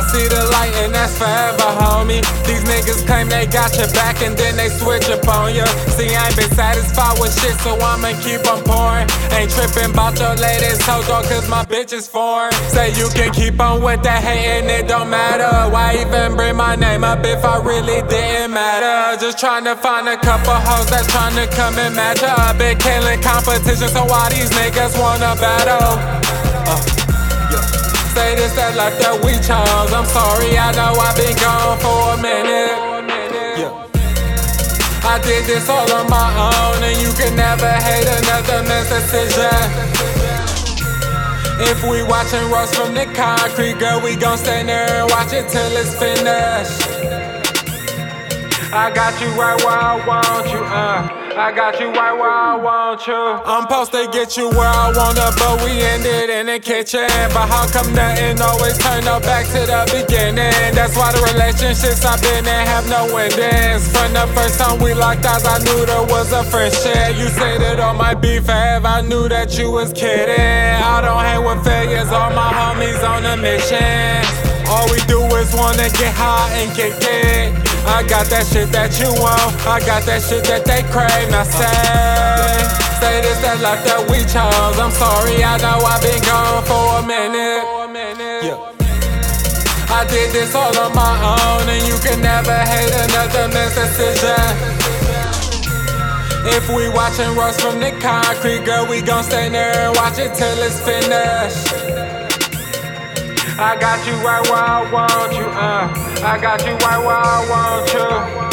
see the light and that's forever, homie. These niggas claim they got your back and then they switch up on you. See, I ain't been satisfied with shit, so I'ma keep on pouring. Ain't tripping about your latest dog, cause my bitch is foreign. Say you can keep on with that hating, it don't matter. Why even bring my name up if I really didn't matter? Just trying to find a couple hoes that's trying to come and match up. Been killing competition, so why these niggas wanna battle? Uh. Say this that life that we chose. I'm sorry, I know I've been gone for a minute. Yeah. I did this all on my own, and you can never hate another man's decision. If we watching Ross from the concrete, girl, we gon' stand there and watch it till it's finished. I got you right where I want you, uh. I got you right where I want you. I'm supposed to get you where I wanna, but we ended in the kitchen. But how come nothing always turn up back to the beginning? That's why the relationships I've been in have no endings. From the first time we locked eyes, I knew there was a friendship. You say that all might be forever, I knew that you was kidding. I don't hang with failures, all my homies on a mission. All we do is wanna get high and get it. I got that shit that you want, I got that shit that they crave. Now say, say this that life that we chose. I'm sorry, I know I've been gone for a minute. Yeah. I did this all on my own, and you can never hate another man's decision. If we watching Ross from the concrete, girl, we gon' stand there and watch it till it's finished. I got you right where I want you, uh. I got you right where I want you.